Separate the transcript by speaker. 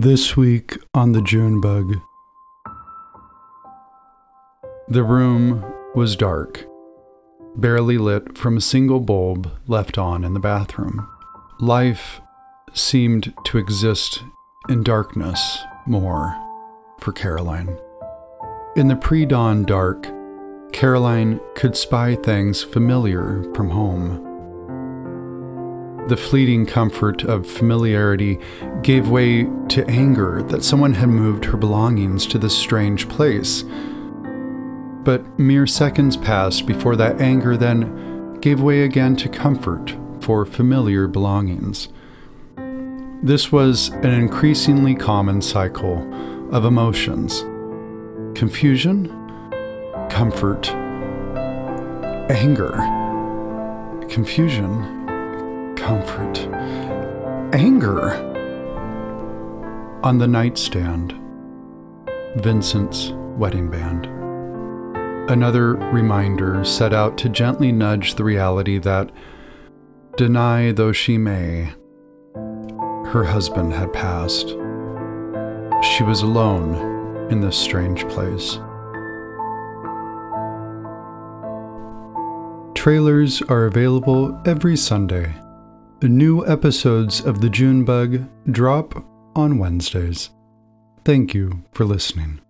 Speaker 1: This week on the June Bug. The room was dark, barely lit from a single bulb left on in the bathroom. Life seemed to exist in darkness more for Caroline. In the pre dawn dark, Caroline could spy things familiar from home the fleeting comfort of familiarity gave way to anger that someone had moved her belongings to this strange place. But mere seconds passed before that anger then gave way again to comfort for familiar belongings. This was an increasingly common cycle of emotions confusion, comfort, anger, confusion comfort, anger. On the nightstand, Vincent's wedding band. Another reminder set out to gently nudge the reality that, deny though she may, her husband had passed. She was alone in this strange place. Trailers are available every Sunday. New episodes of The June Bug drop on Wednesdays. Thank you for listening.